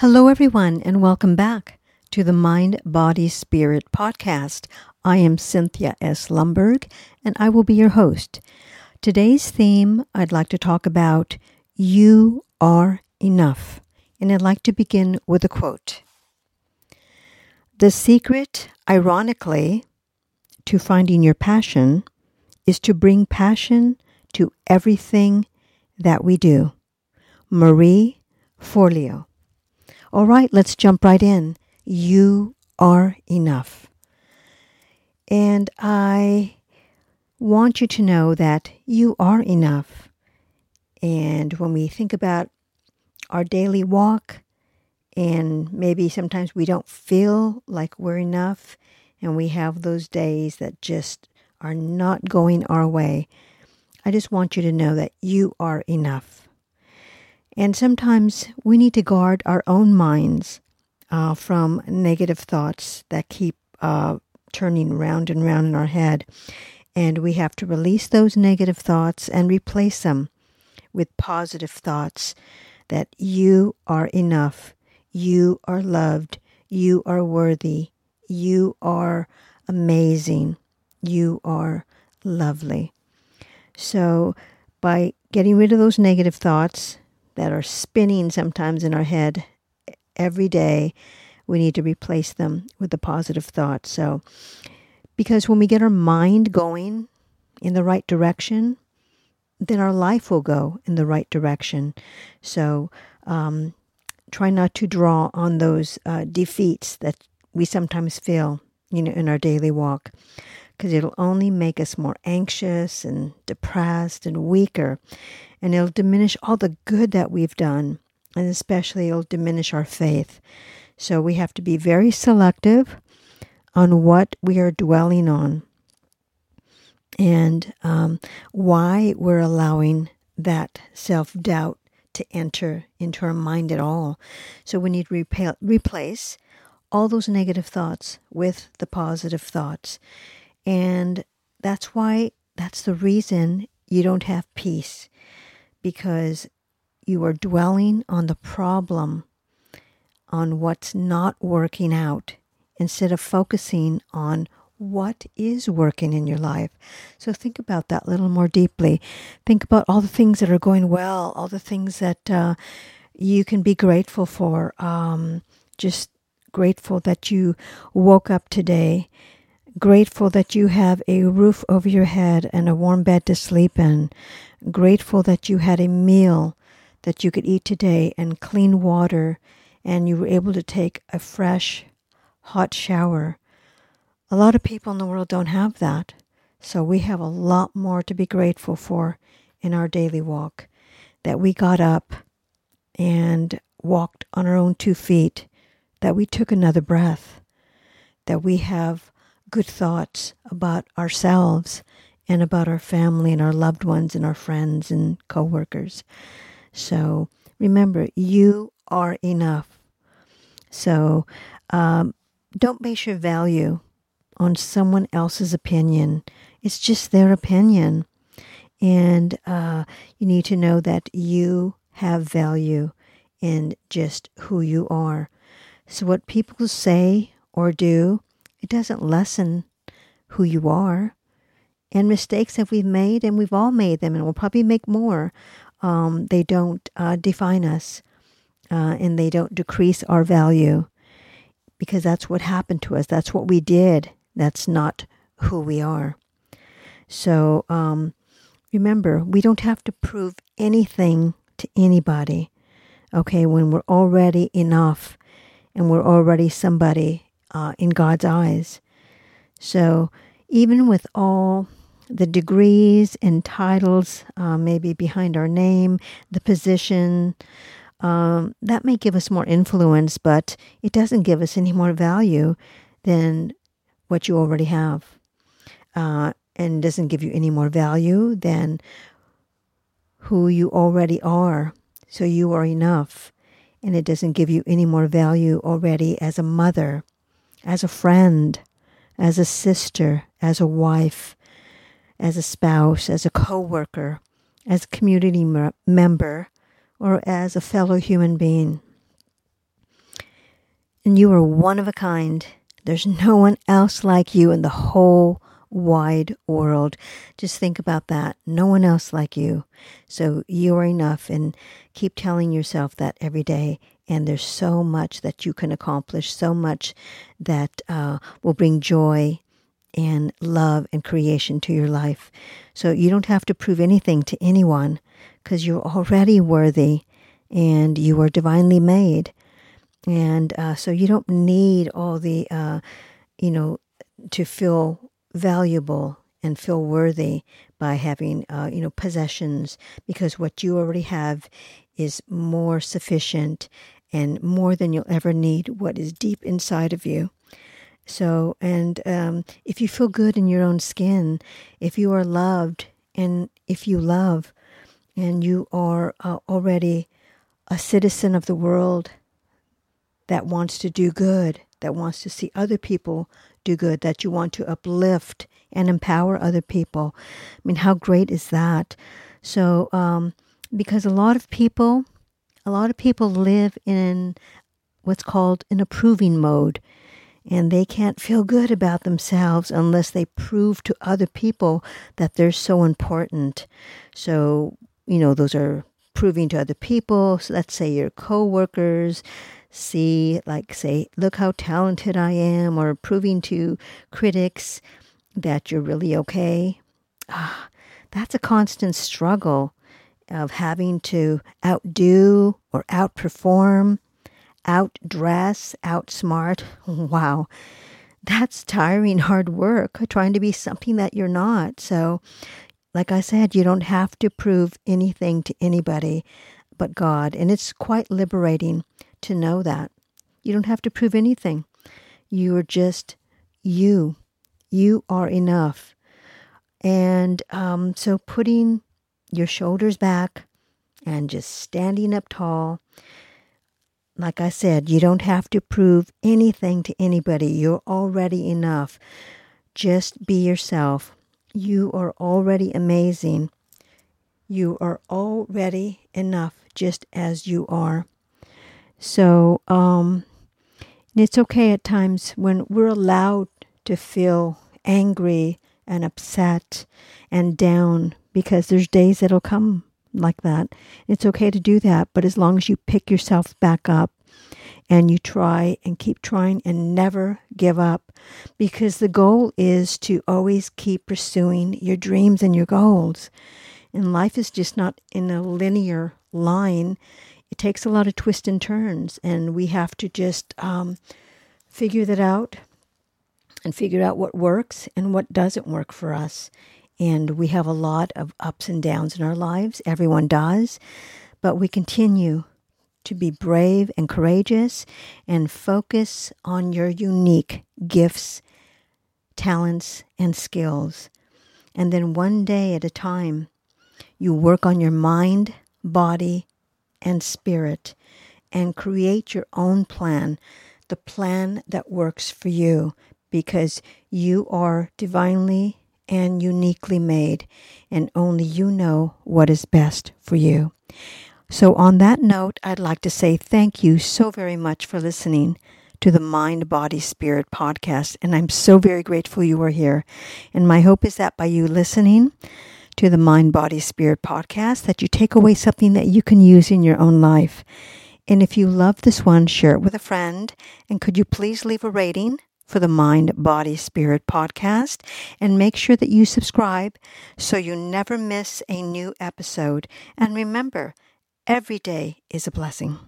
Hello, everyone, and welcome back to the Mind, Body, Spirit podcast. I am Cynthia S. Lumberg, and I will be your host. Today's theme I'd like to talk about You Are Enough, and I'd like to begin with a quote. The secret, ironically, to finding your passion is to bring passion to everything that we do. Marie Forleo. All right, let's jump right in. You are enough. And I want you to know that you are enough. And when we think about our daily walk, and maybe sometimes we don't feel like we're enough, and we have those days that just are not going our way, I just want you to know that you are enough. And sometimes we need to guard our own minds uh, from negative thoughts that keep uh, turning round and round in our head. And we have to release those negative thoughts and replace them with positive thoughts that you are enough, you are loved, you are worthy, you are amazing, you are lovely. So, by getting rid of those negative thoughts that are spinning sometimes in our head every day, we need to replace them with the positive thoughts. So, because when we get our mind going in the right direction, then our life will go in the right direction. So, um, try not to draw on those uh, defeats that we sometimes feel, you know, in our daily walk, because it'll only make us more anxious and depressed and weaker, and it'll diminish all the good that we've done, and especially it'll diminish our faith. So we have to be very selective on what we are dwelling on and um, why we're allowing that self doubt to enter into our mind at all. So we need to repa- replace all those negative thoughts with the positive thoughts. And that's why, that's the reason you don't have peace because you are dwelling on the problem, on what's not working out, instead of focusing on what is working in your life. So think about that a little more deeply. Think about all the things that are going well, all the things that uh, you can be grateful for. Um, just grateful that you woke up today. Grateful that you have a roof over your head and a warm bed to sleep in. Grateful that you had a meal that you could eat today and clean water and you were able to take a fresh, hot shower. A lot of people in the world don't have that. So we have a lot more to be grateful for in our daily walk. That we got up and walked on our own two feet, that we took another breath, that we have good thoughts about ourselves and about our family and our loved ones and our friends and coworkers. So remember, you are enough. So um, don't base your value on someone else's opinion. It's just their opinion. And uh, you need to know that you have value in just who you are. So, what people say or do, it doesn't lessen who you are. And mistakes that we've made, and we've all made them, and we'll probably make more, um, they don't uh, define us uh, and they don't decrease our value because that's what happened to us. That's what we did. That's not who we are. So um, remember, we don't have to prove anything to anybody. Okay, when we're already enough and we're already somebody uh, in God's eyes. So even with all the degrees and titles, uh, maybe behind our name, the position, um, that may give us more influence, but it doesn't give us any more value than what you already have. Uh, and doesn't give you any more value than who you already are. So you are enough. And it doesn't give you any more value already as a mother, as a friend, as a sister, as a wife, as a spouse, as a coworker, as a community member, or as a fellow human being. And you are one of a kind. There's no one else like you in the whole wide world. Just think about that. No one else like you. So you are enough and keep telling yourself that every day. And there's so much that you can accomplish, so much that uh, will bring joy and love and creation to your life. So you don't have to prove anything to anyone because you're already worthy and you are divinely made. And uh, so you don't need all the, uh, you know, to feel valuable and feel worthy by having, uh, you know, possessions because what you already have is more sufficient and more than you'll ever need what is deep inside of you. So, and um, if you feel good in your own skin, if you are loved and if you love and you are uh, already a citizen of the world that wants to do good, that wants to see other people do good, that you want to uplift and empower other people. I mean, how great is that? So, um, because a lot of people, a lot of people live in what's called an approving mode, and they can't feel good about themselves unless they prove to other people that they're so important. So, you know, those are proving to other people. So let's say your coworkers, see, like, say, look how talented I am, or proving to critics that you're really okay. Ah, that's a constant struggle of having to outdo or outperform, outdress, outsmart. Wow. That's tiring, hard work, trying to be something that you're not. So, like I said, you don't have to prove anything to anybody but God. And it's quite liberating to know that. You don't have to prove anything. You are just you. You are enough. And um, so putting your shoulders back and just standing up tall. Like I said, you don't have to prove anything to anybody. You're already enough. Just be yourself. You are already amazing. You are already enough just as you are. So um, it's okay at times when we're allowed to feel angry and upset and down because there's days that'll come like that. It's okay to do that, but as long as you pick yourself back up and you try and keep trying and never give up because the goal is to always keep pursuing your dreams and your goals. And life is just not in a linear line it takes a lot of twists and turns, and we have to just um, figure that out and figure out what works and what doesn't work for us. And we have a lot of ups and downs in our lives. Everyone does. But we continue to be brave and courageous and focus on your unique gifts, talents, and skills. And then one day at a time, you work on your mind, body, and spirit and create your own plan, the plan that works for you, because you are divinely and uniquely made, and only you know what is best for you. So, on that note, I'd like to say thank you so very much for listening to the Mind, Body, Spirit podcast. And I'm so very grateful you are here. And my hope is that by you listening, to the Mind, Body, Spirit podcast that you take away something that you can use in your own life. And if you love this one, share it with a friend. And could you please leave a rating for the Mind, Body, Spirit podcast? And make sure that you subscribe so you never miss a new episode. And remember, every day is a blessing.